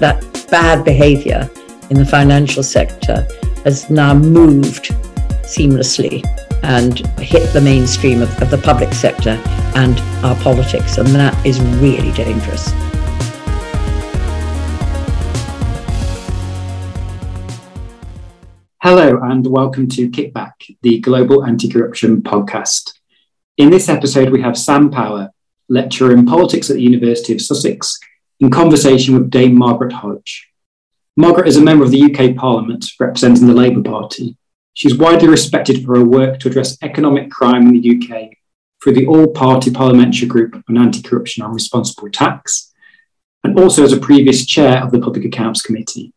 that bad behavior in the financial sector has now moved seamlessly and hit the mainstream of, of the public sector and our politics. And that is really dangerous. Hello, and welcome to Kickback, the Global Anti Corruption podcast. In this episode, we have Sam Power, lecturer in politics at the University of Sussex, in conversation with Dame Margaret Hodge. Margaret is a member of the UK Parliament representing the Labour Party. She's widely respected for her work to address economic crime in the UK through the All Party Parliamentary Group on Anti Corruption and Responsible Tax, and also as a previous chair of the Public Accounts Committee.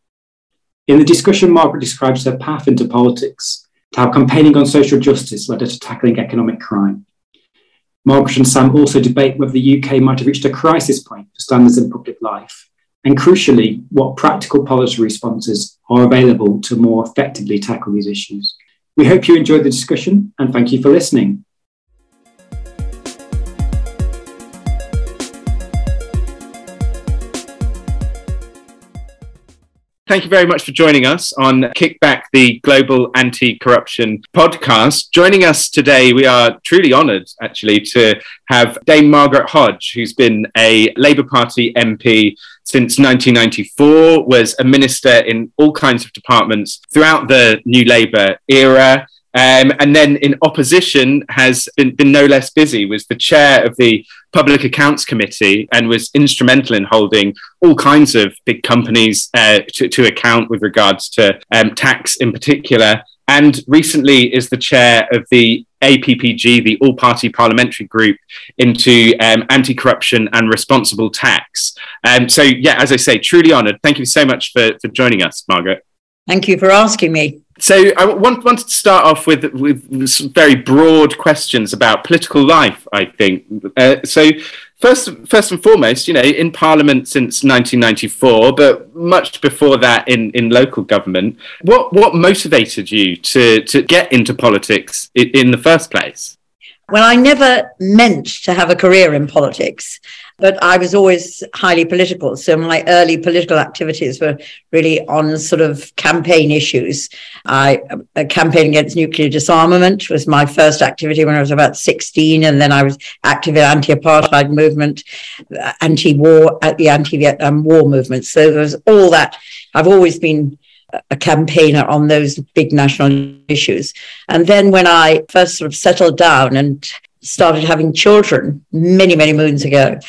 In the discussion, Margaret describes her path into politics, to how campaigning on social justice led her to tackling economic crime. Margaret and Sam also debate whether the UK might have reached a crisis point for standards in public life, and crucially, what practical policy responses are available to more effectively tackle these issues. We hope you enjoyed the discussion and thank you for listening. Thank you very much for joining us on Kickback, the Global Anti Corruption podcast. Joining us today, we are truly honoured actually to have Dame Margaret Hodge, who's been a Labour Party MP since 1994, was a minister in all kinds of departments throughout the New Labour era. Um, and then in opposition has been, been, no less busy, was the chair of the Public Accounts Committee and was instrumental in holding all kinds of big companies uh, to, to, account with regards to um, tax in particular. And recently is the chair of the APPG, the All Party Parliamentary Group into um, anti corruption and responsible tax. Um, so, yeah, as I say, truly honoured. Thank you so much for, for joining us, Margaret. Thank you for asking me. So I want, wanted to start off with with some very broad questions about political life. I think uh, so. First, first and foremost, you know, in Parliament since 1994, but much before that in, in local government. What what motivated you to to get into politics in, in the first place? Well, I never meant to have a career in politics but I was always highly political. So my early political activities were really on sort of campaign issues. I a campaign against nuclear disarmament was my first activity when I was about 16, and then I was active in anti-apartheid movement, uh, anti-war at the anti-Vietnam War movement. So there was all that. I've always been a campaigner on those big national issues. And then when I first sort of settled down and started having children many, many moons ago.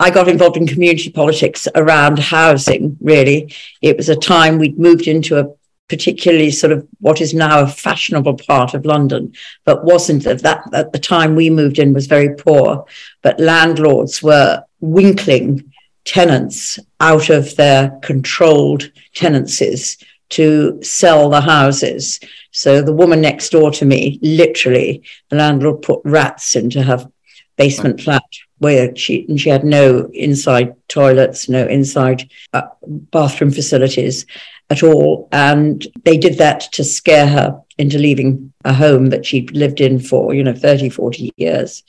I got involved in community politics around housing, really. It was a time we'd moved into a particularly sort of what is now a fashionable part of London, but wasn't at that at the time we moved in was very poor. But landlords were winkling tenants out of their controlled tenancies to sell the houses. So the woman next door to me, literally, the landlord put rats into her basement flat where she and she had no inside toilets, no inside uh, bathroom facilities at all, and they did that to scare her into leaving a home that she'd lived in for you know 30 40 years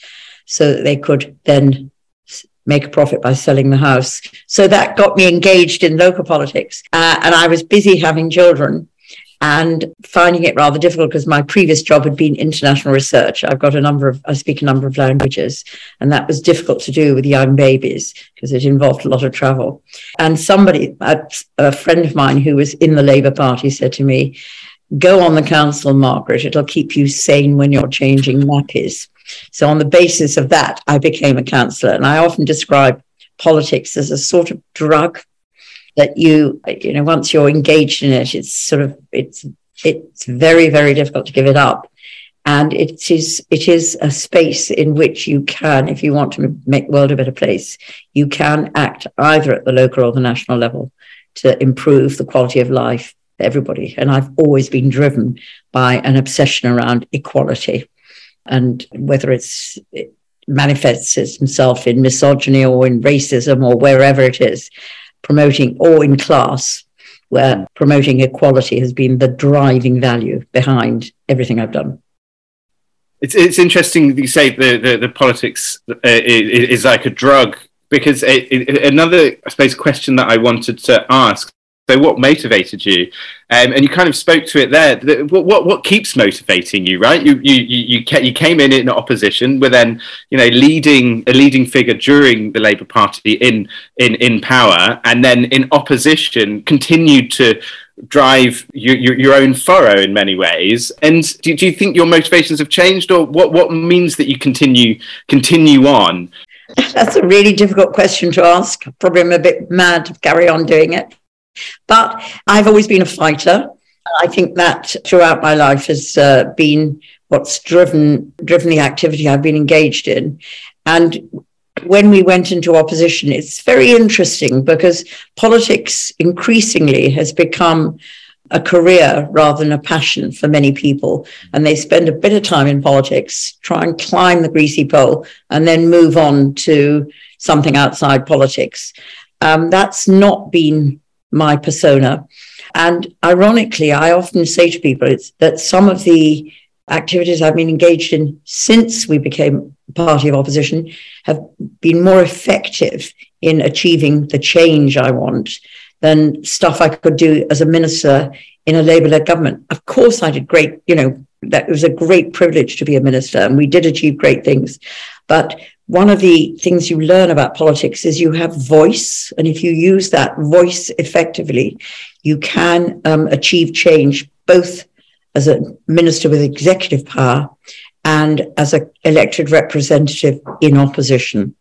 so that they could then make a profit by selling the house. So that got me engaged in local politics. Uh, and I was busy having children and finding it rather difficult because my previous job had been international research. I've got a number of, I speak a number of languages, and that was difficult to do with young babies because it involved a lot of travel. And somebody, a friend of mine who was in the Labour Party, said to me, Go on the council, Margaret. It'll keep you sane when you're changing nappies. So, on the basis of that, I became a councillor. And I often describe politics as a sort of drug that you, you know, once you're engaged in it, it's sort of, it's, it's very, very difficult to give it up. And it is, it is a space in which you can, if you want to make the world a better place, you can act either at the local or the national level to improve the quality of life everybody. And I've always been driven by an obsession around equality and whether it's it manifests itself in misogyny or in racism or wherever it is, promoting or in class, where promoting equality has been the driving value behind everything I've done. It's, it's interesting you say the, the, the politics uh, is, is, like a drug because it, it, another, I suppose, question that I wanted to ask. So, what motivated you? Um, and you kind of spoke to it there. What, what, what keeps motivating you, right? You, you, you, you came in in opposition, were then, you know, leading a leading figure during the Labour Party in, in, in power, and then in opposition continued to drive your, your, your, own furrow in many ways. And do, do you think your motivations have changed, or what, what means that you continue continue on? That's a really difficult question to ask. Probably I'm a bit mad to carry on doing it. But I've always been a fighter. I think that throughout my life has uh, been what's driven driven the activity I've been engaged in. And when we went into opposition, it's very interesting because politics increasingly has become a career rather than a passion for many people. And they spend a bit of time in politics, try and climb the greasy pole, and then move on to something outside politics. Um, that's not been my persona. And ironically, I often say to people that some of the activities I've been engaged in since we became party of opposition have been more effective in achieving the change I want than stuff I could do as a minister in a Labour led government. Of course, I did great, you know, that it was a great privilege to be a minister and we did achieve great things. But one of the things you learn about politics is you have voice. And if you use that voice effectively, you can um, achieve change both as a minister with executive power and as an elected representative in opposition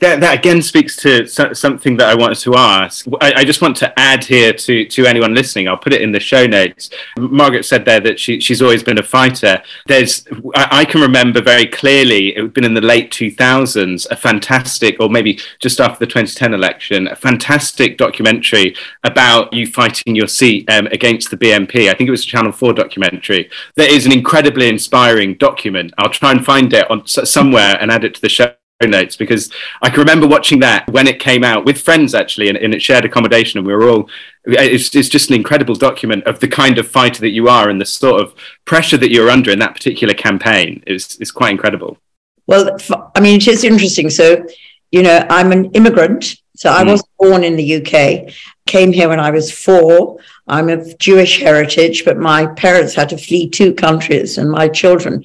that, that again speaks to something that I wanted to ask. I, I, just want to add here to, to anyone listening. I'll put it in the show notes. Margaret said there that she, she's always been a fighter. There's, I, I can remember very clearly, it had been in the late 2000s, a fantastic, or maybe just after the 2010 election, a fantastic documentary about you fighting your seat um, against the BNP. I think it was a Channel 4 documentary. That is an incredibly inspiring document. I'll try and find it on somewhere and add it to the show notes because I can remember watching that when it came out with friends actually in, in shared accommodation and we were all it's, it's just an incredible document of the kind of fighter that you are and the sort of pressure that you're under in that particular campaign. Is is quite incredible. Well I mean it is interesting. So you know I'm an immigrant. So I mm. was born in the UK came here when I was four I'm of Jewish heritage, but my parents had to flee two countries, and my children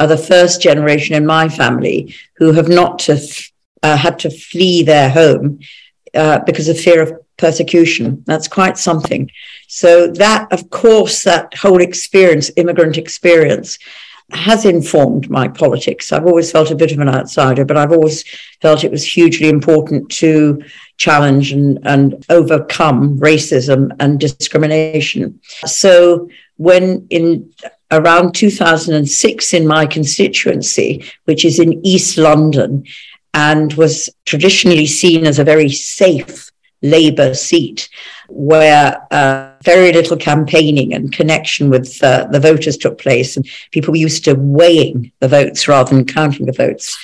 are the first generation in my family who have not to, uh, had to flee their home uh, because of fear of persecution. That's quite something. So that, of course, that whole experience, immigrant experience, has informed my politics. I've always felt a bit of an outsider, but I've always felt it was hugely important to challenge and, and overcome racism and discrimination. So when in around 2006 in my constituency, which is in East London, and was traditionally seen as a very safe Labour seat, where uh, very little campaigning and connection with uh, the voters took place, and people were used to weighing the votes rather than counting the votes.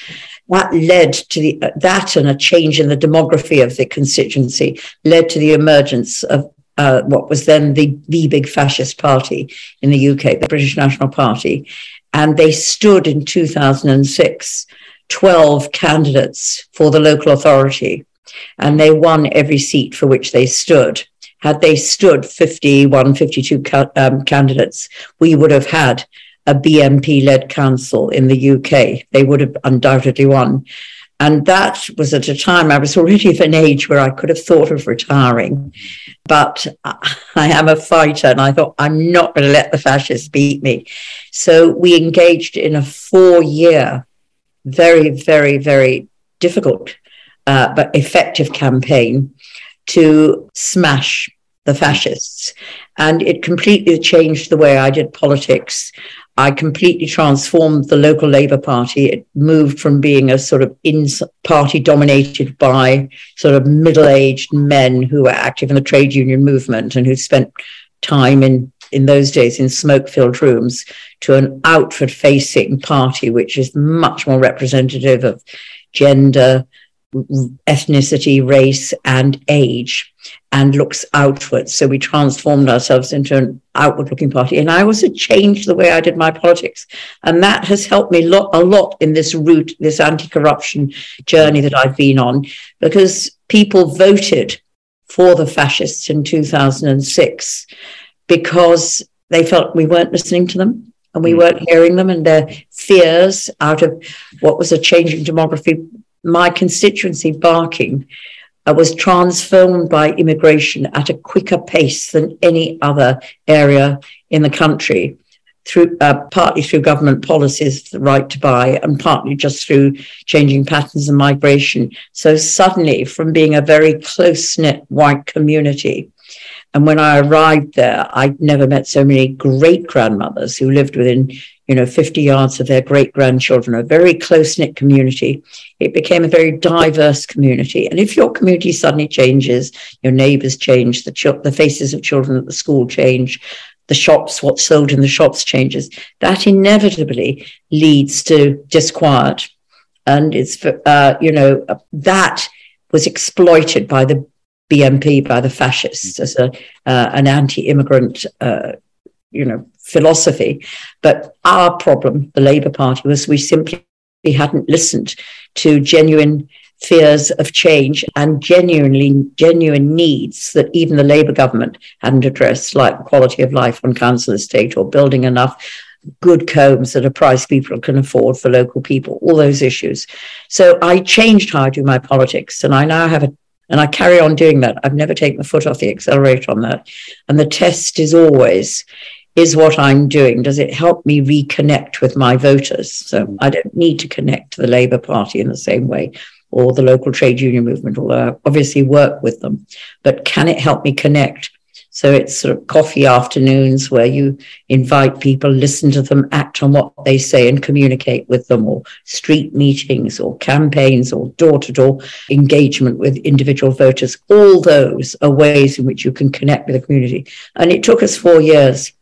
That led to the, uh, that and a change in the demography of the constituency led to the emergence of uh, what was then the, the big fascist party in the UK, the British National Party. And they stood in 2006, 12 candidates for the local authority, and they won every seat for which they stood. Had they stood 51, 52 ca- um, candidates, we would have had a BNP led council in the UK. They would have undoubtedly won. And that was at a time I was already of an age where I could have thought of retiring. But I am a fighter and I thought, I'm not going to let the fascists beat me. So we engaged in a four year, very, very, very difficult uh, but effective campaign to smash the fascists. And it completely changed the way I did politics. I completely transformed the local Labour Party. It moved from being a sort of in party dominated by sort of middle aged men who were active in the trade union movement and who spent time in in those days in smoke filled rooms to an outward facing party, which is much more representative of gender, ethnicity, race, and age. and looks outwards. So we transformed ourselves into an outward looking party. And I also changed the way I did my politics. And that has helped me lot, a lot in this route, this anti corruption journey that I've been on, because people voted for the fascists in 2006 because they felt we weren't listening to them and we hmm. weren't hearing them and their fears out of what was a changing demography. My constituency, Barking, uh, was transformed by immigration at a quicker pace than any other area in the country through uh, partly through government policies, the right to buy, and partly just through changing patterns of migration. So suddenly, from being a very close knit white community, and when I arrived there, I'd never met so many great grandmothers who lived within, you know, 50 yards of their great grandchildren, a very close knit community. It became a very diverse community. And if your community suddenly changes, your neighbors change, the, ch- the faces of children at the school change, the shops, what's sold in the shops changes, that inevitably leads to disquiet. And it's, uh, you know, that was exploited by the BNP by the fascists as a uh, an anti-immigrant, uh, you know, philosophy. But our problem, the Labour Party, was we simply hadn't listened to genuine fears of change and genuinely genuine needs that even the Labour government hadn't addressed, like quality of life on council estate or building enough good combs at a price people can afford for local people, all those issues. So I changed how I do my politics, and I now have a and I carry on doing that. I've never taken the foot off the accelerator on that. And the test is always is what I'm doing, does it help me reconnect with my voters? So I don't need to connect to the Labour Party in the same way or the local trade union movement, although I obviously work with them. But can it help me connect so it's sort of coffee afternoons where you invite people, listen to them, act on what they say and communicate with them, or street meetings or campaigns or door to door engagement with individual voters. All those are ways in which you can connect with the community. And it took us four years.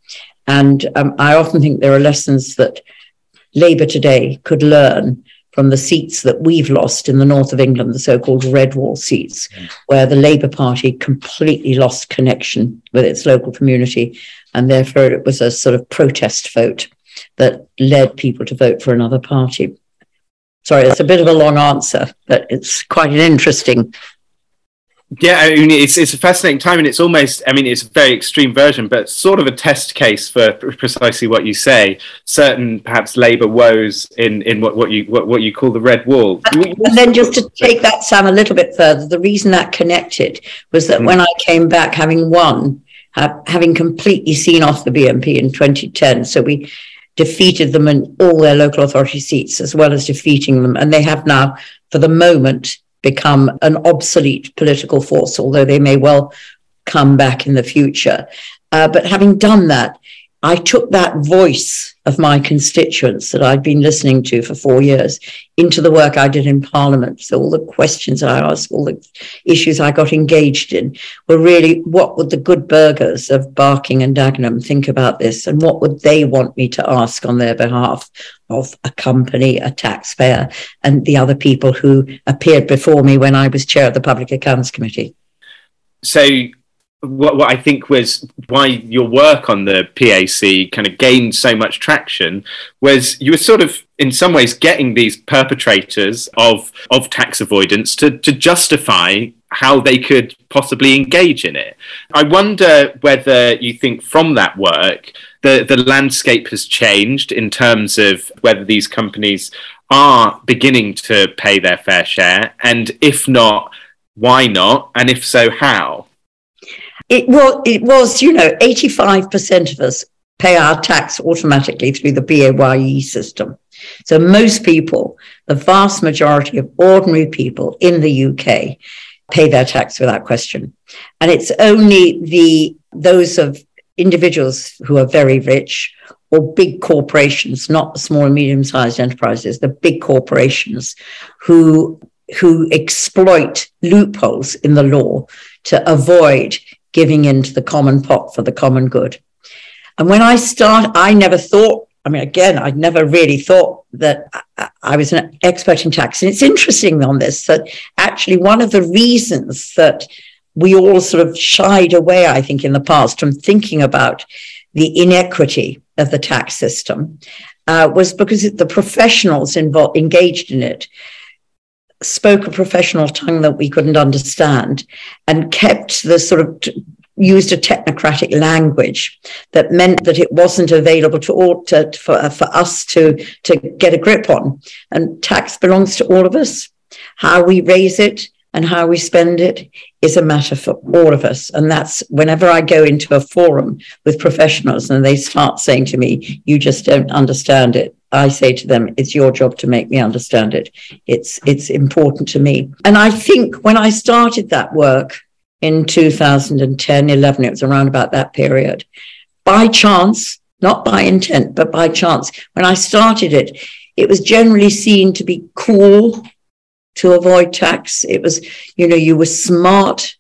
And um, I often think there are lessons that Labour today could learn from the seats that we've lost in the north of England, the so called red wall seats, where the Labour Party completely lost connection with its local community. And therefore, it was a sort of protest vote that led people to vote for another party. Sorry, it's a bit of a long answer, but it's quite an interesting yeah, I mean, it's it's a fascinating time, and it's almost, I mean, it's a very extreme version, but sort of a test case for precisely what you say. Certain, perhaps, Labour woes in in what, what you what, what you call the red wall. And then, just to take that Sam a little bit further, the reason that connected was that mm. when I came back, having won, having completely seen off the BNP in 2010, so we defeated them in all their local authority seats, as well as defeating them, and they have now, for the moment become an obsolete political force, although they may well come back in the future. Uh, but having done that, I took that voice of my constituents that I'd been listening to for four years into the work I did in Parliament. So all the questions I asked, all the issues I got engaged in were really what would the good burghers of Barking and Dagenham think about this? And what would they want me to ask on their behalf of a company, a taxpayer, and the other people who appeared before me when I was chair of the Public Accounts Committee? So what, what I think was why your work on the PAC kind of gained so much traction was you were sort of in some ways getting these perpetrators of of tax avoidance to, to justify how they could possibly engage in it. I wonder whether you think from that work the, the landscape has changed in terms of whether these companies are beginning to pay their fair share, and if not, why not? And if so, how? It was, it was, you know, 85% of us pay our tax automatically through the PAYE system. So most people, the vast majority of ordinary people in the UK pay their tax without question. And it's only the those of individuals who are very rich or big corporations, not small and medium sized enterprises, the big corporations who who exploit loopholes in the law to avoid giving into the common pot for the common good. And when I start, I never thought, I mean, again, I'd never really thought that I was an expert in tax. And it's interesting on this that actually one of the reasons that we all sort of shied away, I think, in the past from thinking about the inequity of the tax system uh, was because the professionals involved, engaged in it spoke a professional tongue that we couldn't understand and kept the sort of used a technocratic language that meant that it wasn't available to all to, for, uh, for us to to get a grip on and tax belongs to all of us how we raise it and how we spend it is a matter for all of us. And that's whenever I go into a forum with professionals and they start saying to me, you just don't understand it. I say to them, it's your job to make me understand it. It's, it's important to me. And I think when I started that work in 2010, 11, it was around about that period, by chance, not by intent, but by chance, when I started it, it was generally seen to be cool to avoid tax. It was, you know, you were smart.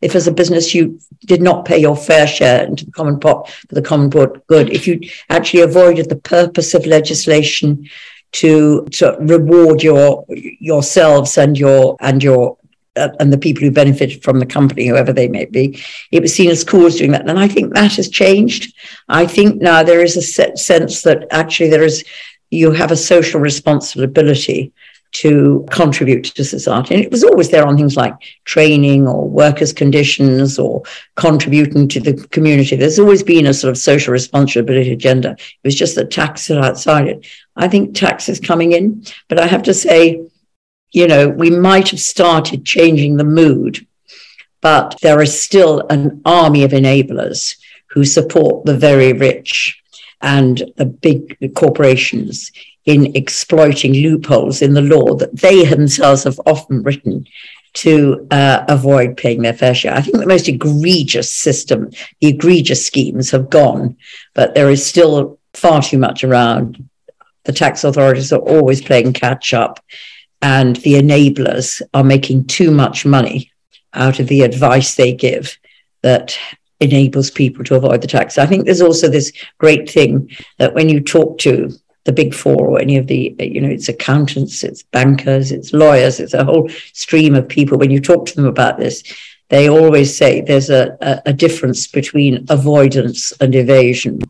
If as a business you did not pay your fair share into the common pot for the common good, if you actually avoided the purpose of legislation to, to reward your yourselves and your and your uh, and the people who benefited from the company, whoever they may be, it was seen as cool as doing that. And I think that has changed. I think now there is a sense that actually there is you have a social responsibility to contribute to society. And it was always there on things like training or workers' conditions or contributing to the community. There's always been a sort of social responsibility agenda. It was just that tax is outside it. I think tax is coming in, but I have to say, you know, we might have started changing the mood, but there is still an army of enablers who support the very rich and the big corporations in exploiting loopholes in the law that they themselves have often written to uh, avoid paying their fair share. I think the most egregious system, the egregious schemes have gone, but there is still far too much around. The tax authorities are always playing catch up, and the enablers are making too much money out of the advice they give that enables people to avoid the tax. I think there's also this great thing that when you talk to the big four or any of the, you know, it's accountants, it's bankers, it's lawyers, it's a whole stream of people. When you talk to them about this, they always say there's a, a, a difference between avoidance and evasion.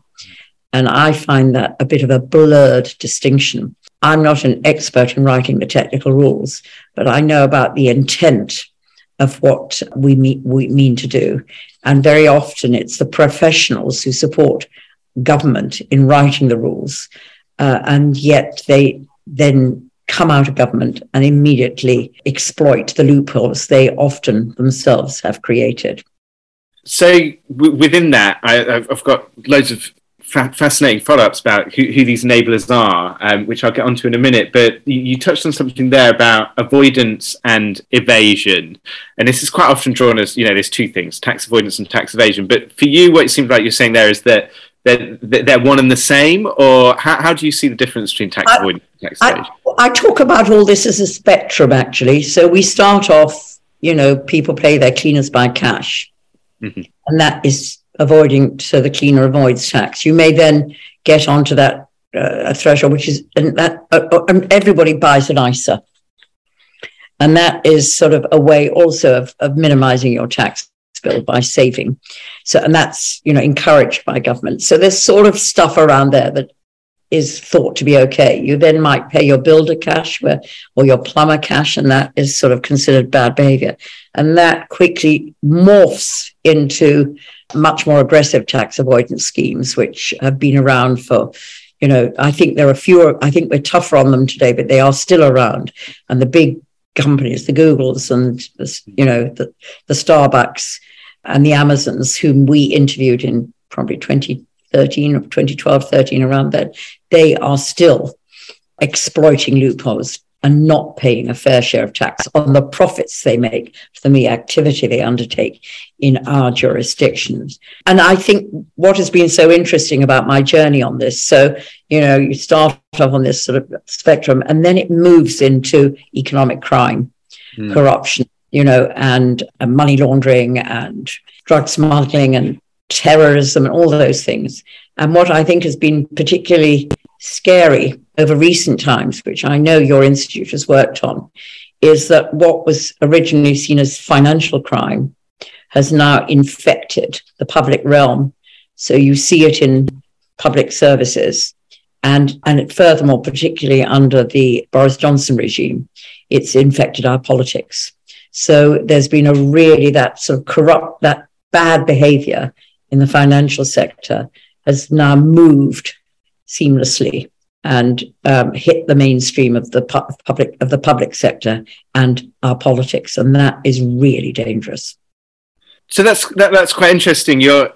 And I find that a bit of a blurred distinction. I'm not an expert in writing the technical rules, but I know about the intent of what we we mean to do. And very often it's the professionals who support government in writing the rules. Uh, and yet they then come out of government and immediately exploit the loopholes they often themselves have created. So w- within that, I, have got loads of fa- fascinating follow-ups about who, who these enablers are, um, which I'll get onto in a minute. But you, you, touched on something there about avoidance and evasion, and this is quite often drawn as you know, there's two things: tax avoidance and tax evasion. But for you, what it seems like you're saying there is that they're, they're one and the same, or how, how do you see the difference between tax I, avoidance and tax evasion? I, I talk about all this as a spectrum, actually. So we start off, you know, people pay their cleaners by cash. Mm-hmm. And that is avoiding, so the cleaner avoids tax. You may then get onto that uh, threshold, which is, and that uh, uh, and everybody buys an ISA. And that is sort of a way also of, of minimizing your tax bill by saving. So, and that's, you know, encouraged by government. So there's sort of stuff around there that is thought to be okay. You then might pay your builder cash where, or your plumber cash, and that is sort of considered bad behavior. And that quickly morphs into much more aggressive tax avoidance schemes, which have been around for, you know, I think there are fewer, I think we're tougher on them today, but they are still around. And the big companies, the Googles and, you know, the, the Starbucks and the Amazons, whom we interviewed in probably 2013 or 2012, 13, around that, they are still exploiting loopholes and not paying a fair share of tax on the profits they make from the activity they undertake in our jurisdictions. And I think what has been so interesting about my journey on this, so, you know, you start off on this sort of spectrum and then it moves into economic crime, mm. corruption, you know, and, and money laundering and drug smuggling and terrorism and all those things. And what I think has been particularly scary over recent times, which I know your institute has worked on, is that what was originally seen as financial crime has now infected the public realm. So you see it in public services. And, and furthermore, particularly under the Boris Johnson regime, it's infected our politics. So there's been a really that sort of corrupt, that bad behavior in the financial sector has now moved seamlessly and um, hit the mainstream of the pu- public of the public sector and our politics, and that is really dangerous. So that's that, that's quite interesting. You're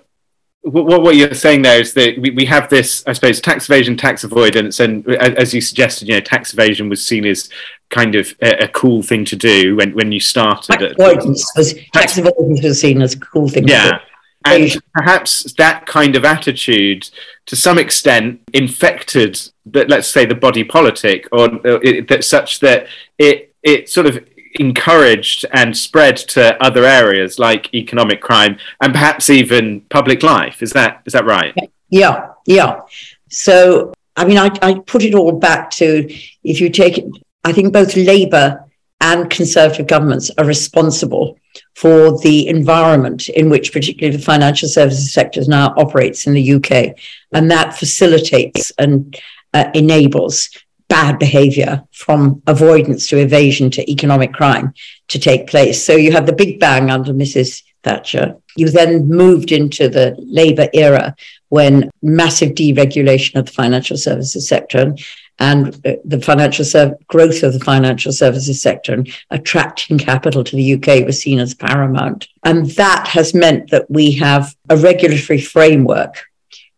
what, what you're saying there is that we, we have this, I suppose, tax evasion, tax avoidance, and as you suggested, you know, tax evasion was seen as kind of a, a cool thing to do when, when you started. Tax avoidance was tax, tax avoidance was seen as a cool thing. Yeah, and perhaps that kind of attitude, to some extent, infected, that let's say, the body politic, or uh, it, that such that it it sort of encouraged and spread to other areas like economic crime and perhaps even public life. Is that is that right? Yeah, yeah. So I mean, I, I put it all back to if you take it, I think both Labour and Conservative governments are responsible for the environment in which particularly the financial services sector now operates in the UK. And that facilitates and uh, enables bad behavior from avoidance to evasion to economic crime to take place. So you have the big bang under Mrs. Thatcher. You then moved into the Labour era when massive deregulation of the financial services sector and uh, the financial serv- growth of the financial services sector and attracting capital to the UK was seen as paramount. And that has meant that we have a regulatory framework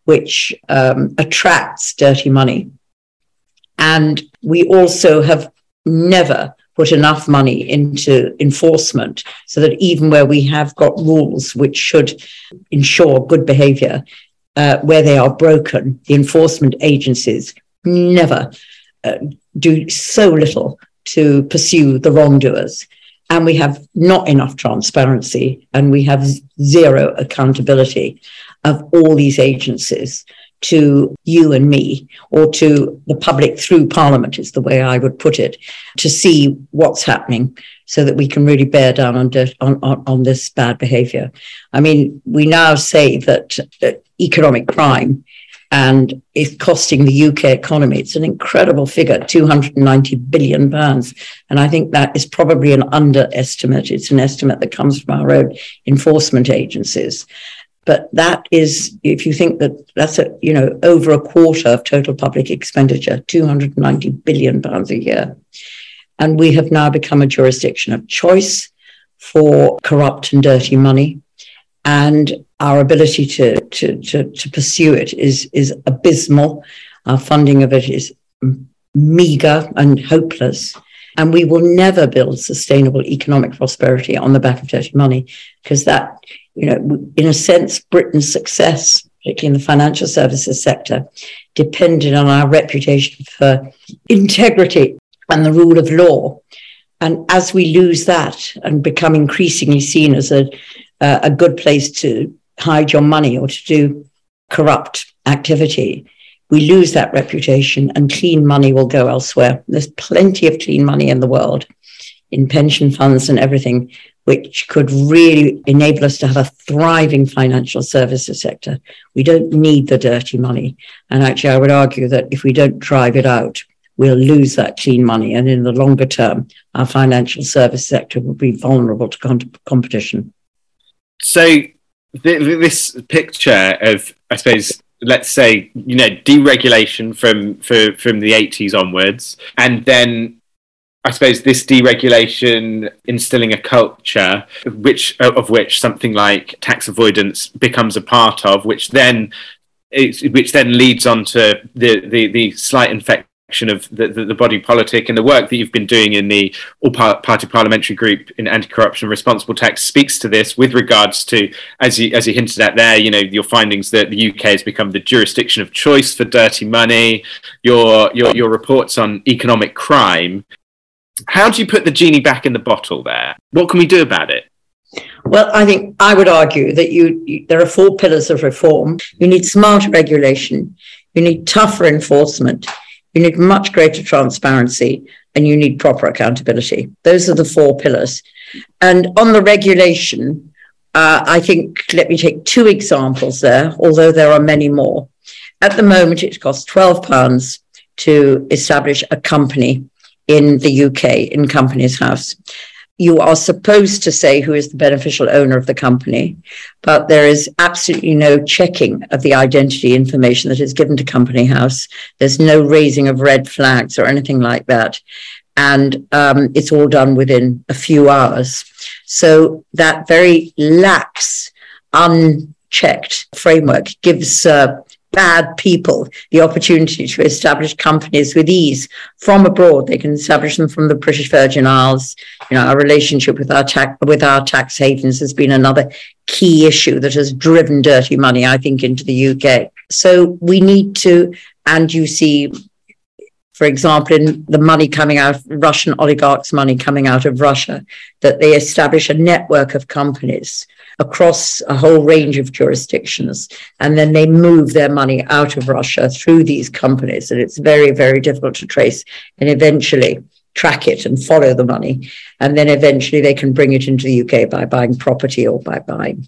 which um, attracts dirty money. And we also have never put enough money into enforcement so that even where we have got rules which should ensure good behavior, uh, where they are broken, the enforcement agencies never uh, do so little to pursue the wrongdoers. And we have not enough transparency and we have zero accountability of all these agencies to you and me or to the public through parliament is the way I would put it to see what's happening so that we can really bear down on, on, on this bad behavior. I mean, we now say that, that economic crime and it's costing the UK economy. It's an incredible figure, 290 billion pounds. And I think that is probably an underestimate. It's an estimate that comes from our own enforcement agencies. But that is, if you think that that's a, you know, over a quarter of total public expenditure, 290 billion pounds a year. And we have now become a jurisdiction of choice for corrupt and dirty money. And our ability to, to, to, to pursue it is, is abysmal. Our funding of it is meager and hopeless. And we will never build sustainable economic prosperity on the back of dirty money because that, you know, in a sense, Britain's success, particularly in the financial services sector, depended on our reputation for integrity and the rule of law. And as we lose that and become increasingly seen as a, uh, a good place to hide your money or to do corrupt activity, we lose that reputation and clean money will go elsewhere. There's plenty of clean money in the world, in pension funds and everything, which could really enable us to have a thriving financial services sector. We don't need the dirty money. And actually, I would argue that if we don't drive it out, we'll lose that clean money. And in the longer term, our financial service sector will be vulnerable to competition. So this picture of, I suppose, let's say, you know, deregulation from for, from the 80s onwards, and then I suppose this deregulation instilling a culture which of which something like tax avoidance becomes a part of, which then which then leads on to the, the, the slight infection of the, the, the, body politic. And the work that you've been doing in the all party parliamentary group in anti-corruption responsible tax speaks to this with regards to as you as you hinted at there you know your findings that the UK has become the jurisdiction of choice for dirty money your your your reports on economic crime how do you put the genie back in the bottle there what can we do about it well, I think I would argue that you, you, there are four pillars of reform. You need smarter regulation, you need tougher enforcement, you need much greater transparency and you need proper accountability. Those are the four pillars. And on the regulation, uh, I think, let me take two examples there, although there are many more. At the moment, it costs £12 to establish a company in the UK, in Companies House. You are supposed to say who is the beneficial owner of the company, but there is absolutely no checking of the identity information that is given to Company House. There's no raising of red flags or anything like that. And um, it's all done within a few hours. So that very lax, unchecked framework gives uh, bad people the opportunity to establish companies with ease from abroad. They can establish them from the British Virgin Isles. You know, our relationship with our tax with our tax havens has been another key issue that has driven dirty money, I think, into the UK. So we need to, and you see for example, in the money coming out, of Russian oligarchs' money coming out of Russia, that they establish a network of companies across a whole range of jurisdictions. And then they move their money out of Russia through these companies. And it's very, very difficult to trace and eventually track it and follow the money. And then eventually they can bring it into the UK by buying property or by buying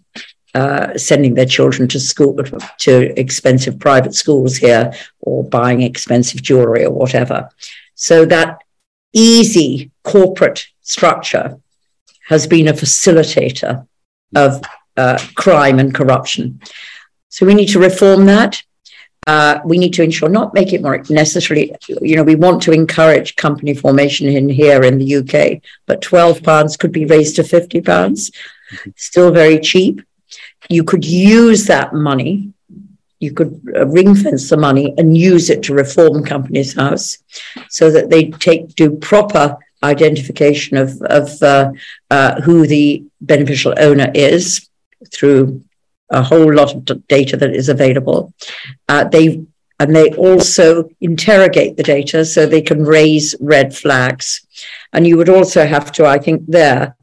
uh, sending their children to school to expensive private schools here or buying expensive jewelry or whatever. So that easy corporate structure has been a facilitator of uh, crime and corruption. So we need to reform that. Uh, we need to ensure not make it more necessarily. You know, we want to encourage company formation in here in the UK, but twelve pounds could be raised to fifty pounds. Still very cheap you could use that money, you could uh, ring fence the money and use it to reform Companies House so that they take do proper identification of, of uh, uh, who the beneficial owner is through a whole lot of data that is available. Uh, they and they also interrogate the data so they can raise red flags. And you would also have to, I think, there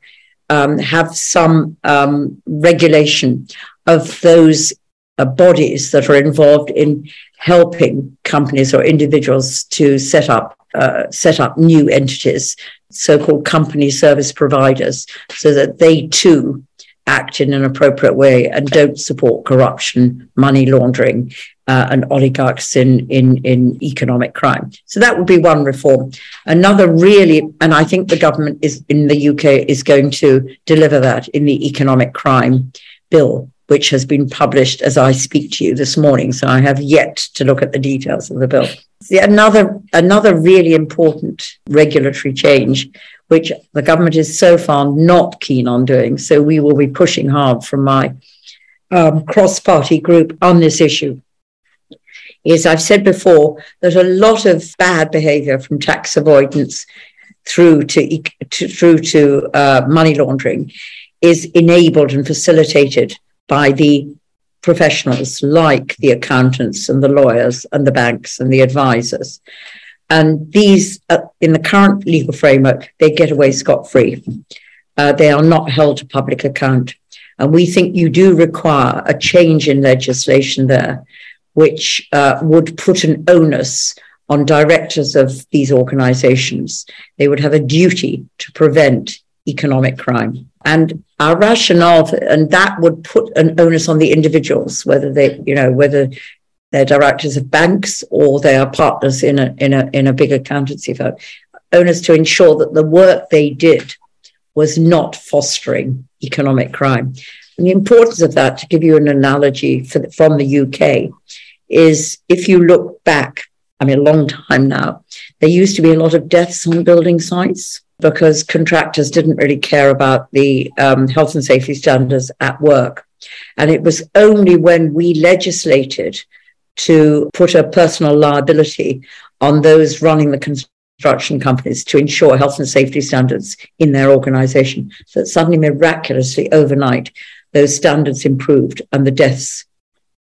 um, have some um, regulation of those uh, bodies that are involved in helping companies or individuals to set up uh, set up new entities, so-called company service providers, so that they too act in an appropriate way and don't support corruption, money laundering, uh, and oligarchs in, in, in economic crime. So that would be one reform. Another really, and I think the government is in the UK is going to deliver that in the economic crime bill, which has been published as I speak to you this morning. So I have yet to look at the details of the bill. Another, another really important regulatory change, which the government is so far not keen on doing. So we will be pushing hard from my um, cross party group on this issue is I've said before that a lot of bad behavior from tax avoidance through to, to through to uh, money laundering is enabled and facilitated by the professionals like the accountants and the lawyers and the banks and the advisors. And these, uh, in the current legal framework, they get away scot free. Uh, they are not held to public account. And we think you do require a change in legislation there which uh, would put an onus on directors of these organizations. They would have a duty to prevent economic crime. And our rationale, for, and that would put an onus on the individuals, whether they, you know, whether they're directors of banks or they are partners in a, in a, in a big accountancy firm, onus to ensure that the work they did was not fostering economic crime. And the importance of that, to give you an analogy the, from the UK, is if you look back, I mean, a long time now, there used to be a lot of deaths on building sites because contractors didn't really care about the um, health and safety standards at work. And it was only when we legislated to put a personal liability on those running the construction companies to ensure health and safety standards in their organization that suddenly, miraculously, overnight, those standards improved and the deaths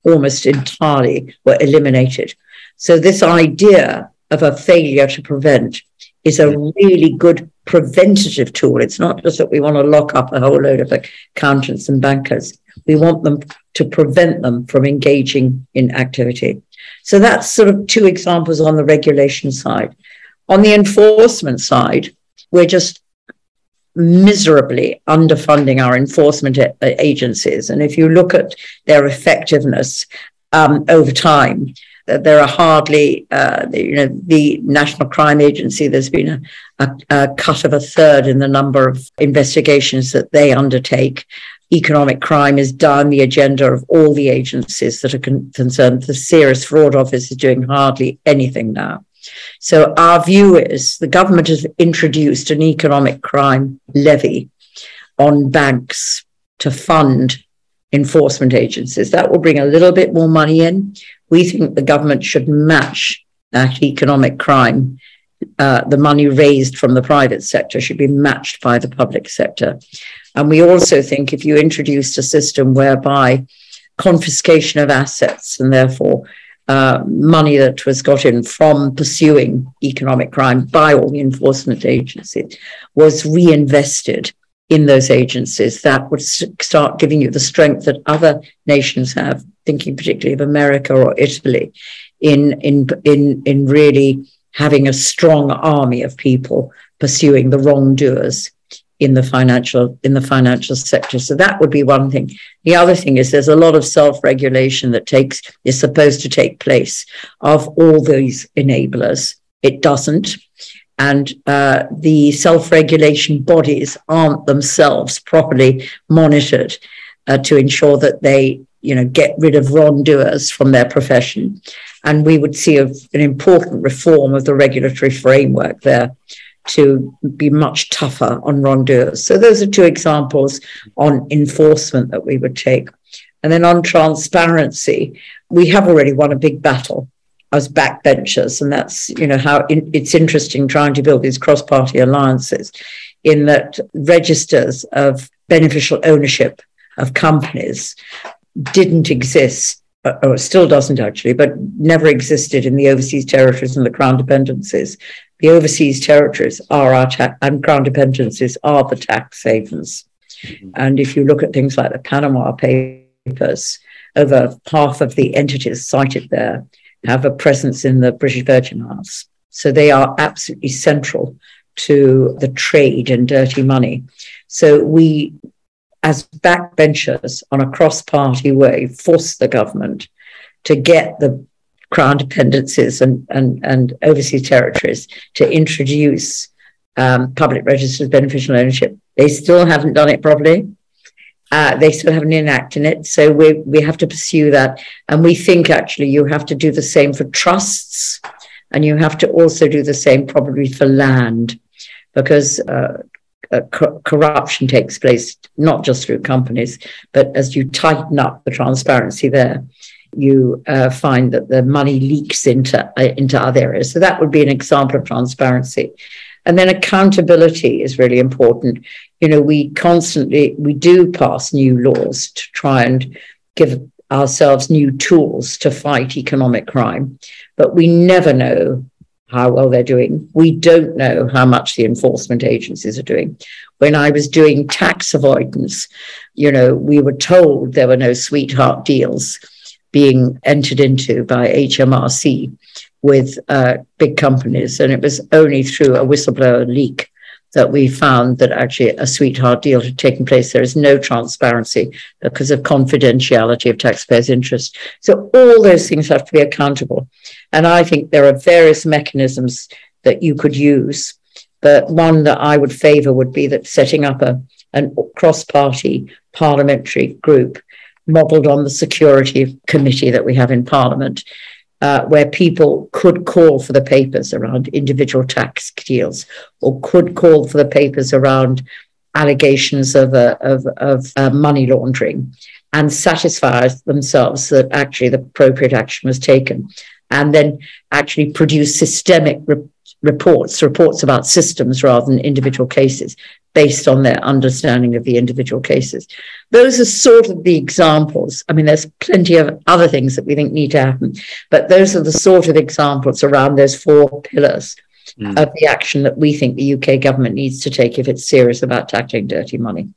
almost entirely were eliminated. So, this idea of a failure to prevent is a really good preventative tool. It's not just that we want to lock up a whole load of accountants and bankers. We want them to prevent them from engaging in activity. So that's sort of two examples on the regulation side. On the enforcement side, we're just miserably underfunding our enforcement agencies. And if you look at their effectiveness um, over time, there are hardly, uh, you know, the National Crime Agency, there's been a, a, a, cut of a third in the number of investigations that they undertake. Economic crime is down the agenda of all the agencies that are con- concerned. The Serious Fraud Office is doing hardly anything now. So our view is the government has introduced an economic crime levy on banks to fund enforcement agencies. That will bring a little bit more money in. We think the government should match that economic crime. Uh, the money raised from the private sector should be matched by the public sector. And we also think if you introduced a system whereby confiscation of assets and therefore uh, money that was got in from pursuing economic crime by all the enforcement agencies was reinvested in those agencies, that would start giving you the strength that other nations have, thinking particularly of America or Italy, in, in, in, in really having a strong army of people pursuing the wrongdoers in the financial in the financial sector. So that would be one thing. The other thing is there's a lot of self-regulation that takes is supposed to take place of all these enablers. It doesn't. And uh, the self-regulation bodies aren't themselves properly monitored uh, to ensure that they, you know, get rid of wrongdoers from their profession. And we would see a, an important reform of the regulatory framework there to be much tougher on wrongdoers. So those are two examples on enforcement that we would take. And then on transparency, we have already won a big battle as backbenchers. And that's, you know, how in, it's interesting trying to build these cross party alliances in that registers of beneficial ownership of companies didn't exist uh, or still doesn't actually, but never existed in the overseas territories and the crown dependencies. The overseas territories are our tax, and crown dependencies are the tax havens. Mm-hmm. And if you look at things like the Panama Papers, over half of the entities cited there have a presence in the British Virgin Islands. So they are absolutely central to the trade in dirty money. So we as backbenchers on a cross party way, force the government to get the crown dependencies and, and, and overseas territories to introduce um, public registered beneficial ownership. They still haven't done it properly. Uh, they still haven't enacted it. So we, we have to pursue that. And we think actually you have to do the same for trusts and you have to also do the same probably for land because uh, uh, co- corruption takes place not just through companies, but as you tighten up the transparency there, you uh, find that the money leaks into uh, into other areas. So that would be an example of transparency. And then accountability is really important. You know, we constantly we do pass new laws to try and give ourselves new tools to fight economic crime, but we never know how well they're doing. We don't know how much the enforcement agencies are doing. When I was doing tax avoidance, you know, we were told there were no sweetheart deals being entered into by HMRC with uh, big companies. And it was only through a whistleblower leak that we found that actually a sweetheart deal had taken place. There is no transparency because of confidentiality of taxpayers' interest. So all those things have to be accountable. And I think there are various mechanisms that you could use. But one that I would favor would be that setting up a an cross-party parliamentary group modeled on the security committee that we have in parliament uh, where people could call for the papers around individual tax deals or could call for the papers around allegations of, uh, of, of uh, money laundering and satisfy themselves that actually the appropriate action was taken and then actually produce systemic re- reports, reports about systems rather than individual cases based on their understanding of the individual cases. Those are sort of the examples. I mean, there's plenty of other things that we think need to happen, but those are the sort of examples around those four pillars mm. of the action that we think the UK government needs to take if it's serious about tackling dirty money.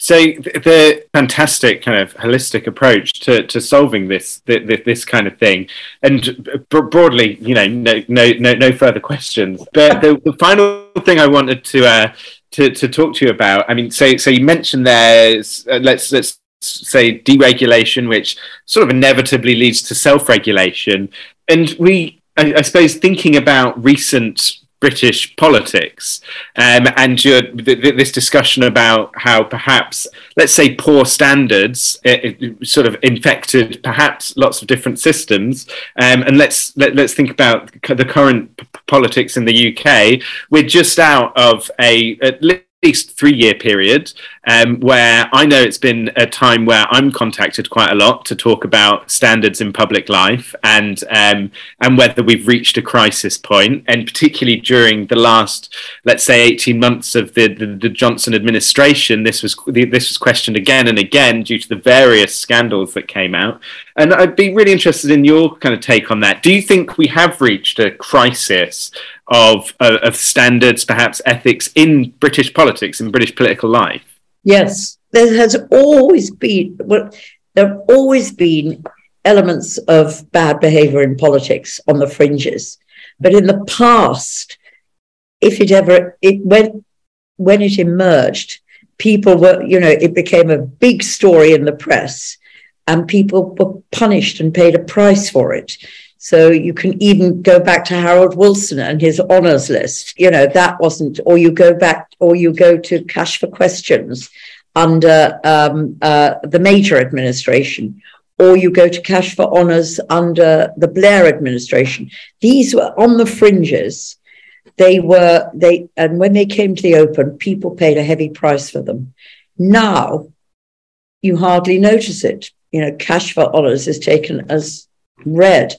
So the fantastic kind of holistic approach to, to solving this, this, this kind of thing, and broadly, you know, no no no, no further questions. But the, the final thing I wanted to uh, to, to talk to you about. I mean, so so you mentioned there's uh, let's let's say deregulation, which sort of inevitably leads to self-regulation, and we I, I suppose thinking about recent British politics um, and your, th- this discussion about how perhaps, let's say, poor standards it, it sort of infected perhaps lots of different systems. Um, and let's let, us let us think about the current p- politics in the UK. We're just out of a least three year period um, where I know it's been a time where I'm contacted quite a lot to talk about standards in public life and um, and whether we've reached a crisis point, and particularly during the last, let's say, 18 months of the, the, the Johnson administration, this was this was questioned again and again due to the various scandals that came out. And I'd be really interested in your kind of take on that. Do you think we have reached a crisis of, of, standards, perhaps ethics in British politics, in British political life? Yes, there has always been, well, there have always been elements of bad behavior in politics on the fringes. But in the past, if it ever, it went, when it emerged, people were, you know, it became a big story in the press and people were punished and paid a price for it. So you can even go back to Harold Wilson and his honors list. You know, that wasn't, or you go back, or you go to Cash for Questions under um, uh, the Major administration, or you go to Cash for Honors under the Blair administration. These were on the fringes. They were, they, and when they came to the open, people paid a heavy price for them. Now, you hardly notice it. You know, Cash for Honors is taken as read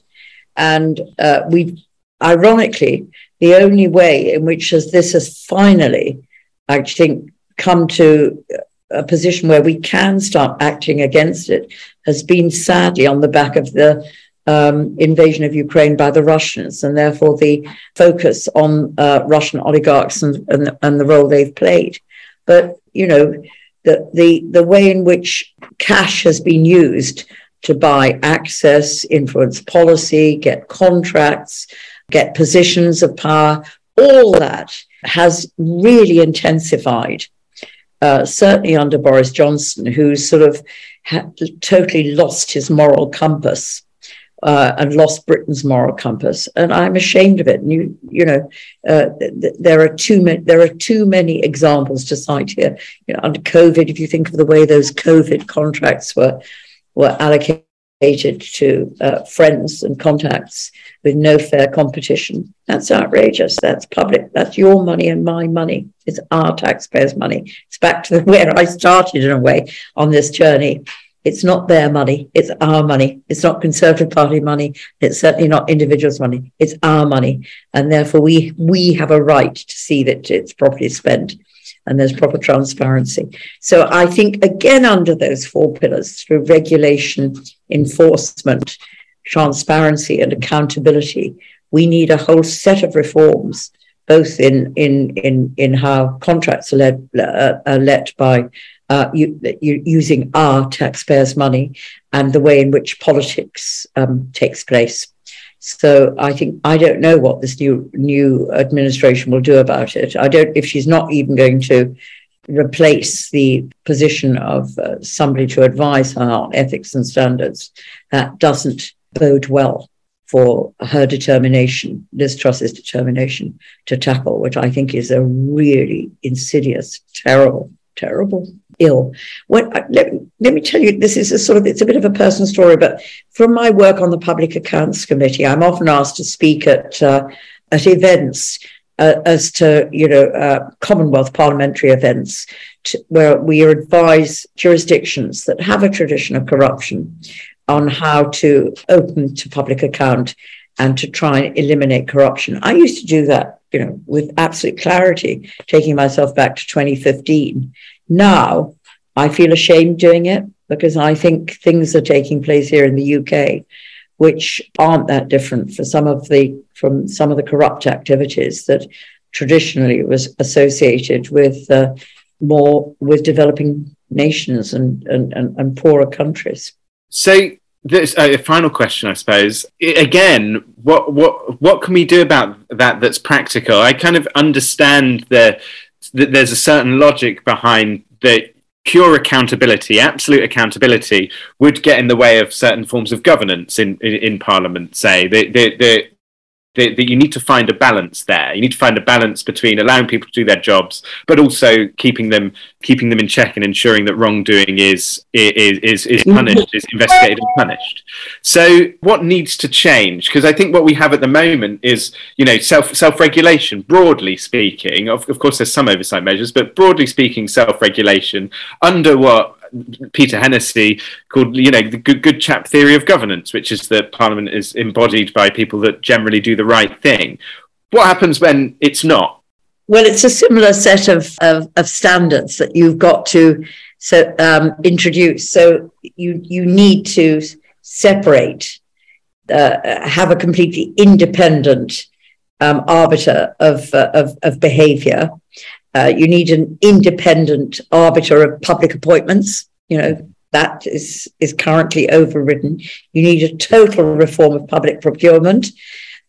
and uh, we, ironically, the only way in which this has finally, I think, come to a position where we can start acting against it has been sadly on the back of the um, invasion of Ukraine by the Russians, and therefore the focus on uh, Russian oligarchs and, and, and the role they've played. But you know, the the the way in which cash has been used to buy access, influence policy, get contracts, get positions of power. All that has really intensified, uh, certainly under Boris Johnson, who's sort of totally lost his moral compass. Uh, and lost Britain's moral compass, and I'm ashamed of it. And you, you know, uh, th- there are too many. There are too many examples to cite here. You know, under COVID, if you think of the way those COVID contracts were were allocated to uh, friends and contacts with no fair competition. That's outrageous. That's public. That's your money and my money. It's our taxpayers' money. It's back to where I started in a way on this journey. It's not their money. It's our money. It's not Conservative Party money. It's certainly not individuals' money. It's our money, and therefore we we have a right to see that it's properly spent and there's proper transparency. So I think, again, under those four pillars, through regulation, enforcement, transparency, and accountability, we need a whole set of reforms, both in in in in how contracts are led uh, are let by uh, you, you, using our taxpayers' money and the way in which politics um, takes place. So I think I don't know what this new new administration will do about it. I don't if she's not even going to replace the position of uh, somebody to advise her on ethics and standards. That doesn't bode well for her determination, Liz Truss's determination to tackle, which I think is a really insidious, terrible, terrible ill. When, let, let me tell you, this is a sort of, it's a bit of a personal story, but from my work on the Public Accounts Committee, I'm often asked to speak at, uh, at events uh, as to, you know, uh, Commonwealth parliamentary events to, where we advise jurisdictions that have a tradition of corruption on how to open to public account and to try and eliminate corruption. I used to do that, you know, with absolute clarity, taking myself back to 2015 now, I feel ashamed doing it because I think things are taking place here in the UK which aren't that different for some of the from some of the corrupt activities that traditionally was associated with uh, more with developing nations and, and, and, and poorer countries. So this uh, a final question, I suppose. again, what what what can we do about that? That's practical. I kind of understand the th- there's a certain logic behind that pure accountability, absolute accountability, would get in the way of certain forms of governance in in, in Parliament. Say the the, the that, you need to find a balance there. You need to find a balance between allowing people to do their jobs, but also keeping them keeping them in check and ensuring that wrongdoing is is is, is mm-hmm. punished, is investigated and punished. So, what needs to change? Because I think what we have at the moment is, you know, self self regulation. Broadly speaking, of, of course, there's some oversight measures, but broadly speaking, self regulation under what Peter Hennessy called, you know, the good, good chap theory of governance, which is that Parliament is embodied by people that generally do the right thing. What happens when it's not? Well, it's a similar set of, of, of standards that you've got to so, um, introduce. So you you need to separate, uh, have a completely independent um, arbiter of, uh, of, of behavior uh, you need an independent arbiter of public appointments. You know, that is, is currently overridden. You need a total reform of public procurement.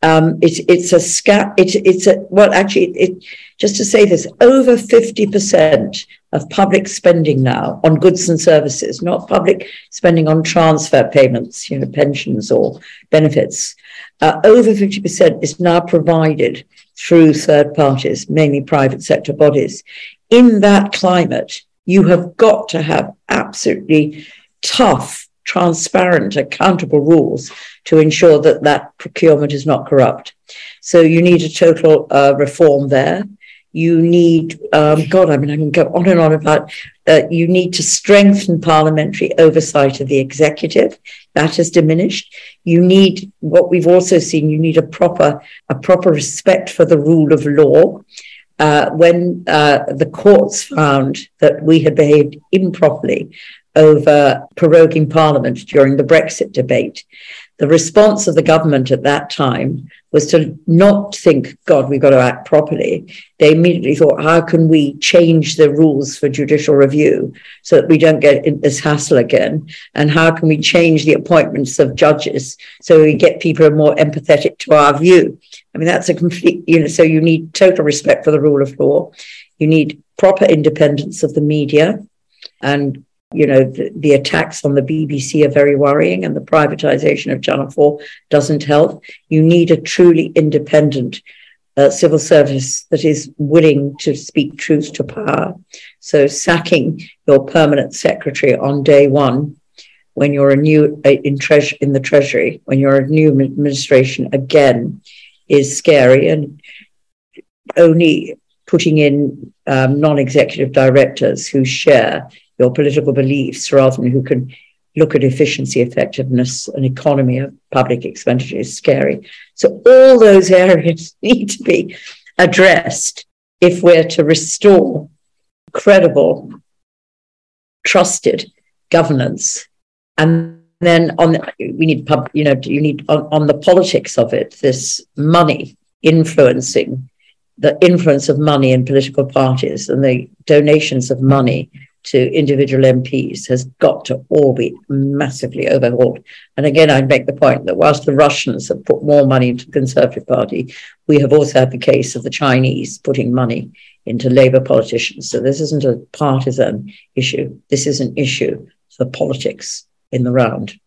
Um, it, it's a scat. It, it's a well, actually, it, just to say this, over fifty percent of public spending now on goods and services, not public spending on transfer payments, you know, pensions or benefits. Uh, over fifty percent is now provided through third parties, mainly private sector bodies. In that climate, you have got to have absolutely tough, transparent, accountable rules to ensure that that procurement is not corrupt. So you need a total uh, reform there. You need, um, God, I mean, I can go on and on about. Uh, you need to strengthen parliamentary oversight of the executive. That has diminished. You need what we've also seen. You need a proper a proper respect for the rule of law. Uh, when uh, the courts found that we had behaved improperly over proroguing Parliament during the Brexit debate, the response of the government at that time was to not think, God, we've got to act properly. They immediately thought, how can we change the rules for judicial review so that we don't get this hassle again? And how can we change the appointments of judges so we get people more empathetic to our view? I mean, that's a complete, you know, so you need total respect for the rule of law. You need proper independence of the media and you know, the, the, attacks on the BBC are very worrying, and the privatization of Channel 4 doesn't help. You need a truly independent uh, civil service that is willing to speak truth to power. So, sacking your permanent secretary on day one when you're a new uh, in, in the Treasury, when you're a new administration again, is scary. And only putting in um, non executive directors who share your political beliefs rather than who can look at efficiency, effectiveness, and economy of public expenditure is scary. So all those areas need to be addressed if we're to restore credible, trusted governance. And then on the, we need pub, you know, you need on, on the politics of it, this money influencing the influence of money in political parties and the donations of money to individual MPs has got to all be massively overhauled. And again, I'd make the point that whilst the Russians have put more money into the Conservative Party, we have also had the case of the Chinese putting money into Labour politicians. So this isn't a partisan issue. This is an issue for politics in the round.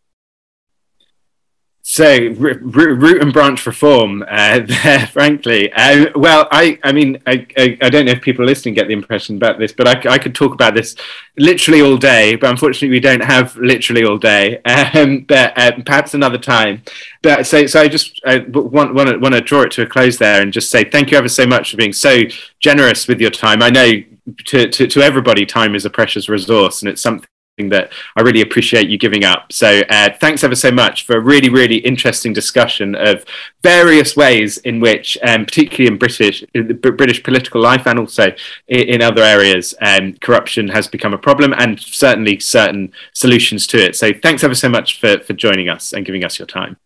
So root and branch reform uh, there, frankly. Uh, well, I, I mean, I, I, I, don't know if people listening get the impression about this, but I, I could talk about this literally all day. But unfortunately, we don't have literally all day. Um, but uh, perhaps another time. But so, so I just uh, want want to want to draw it to a close there and just say thank you ever so much for being so generous with your time. I know to, to, to everybody, time is a precious resource, and it's something that I really appreciate you giving up. So uh, thanks ever so much for a really, really interesting discussion of various ways in which, um, particularly in British in British political life and also in, in other areas, um, corruption has become a problem and certainly certain solutions to it. So thanks ever so much for, for joining us and giving us your time.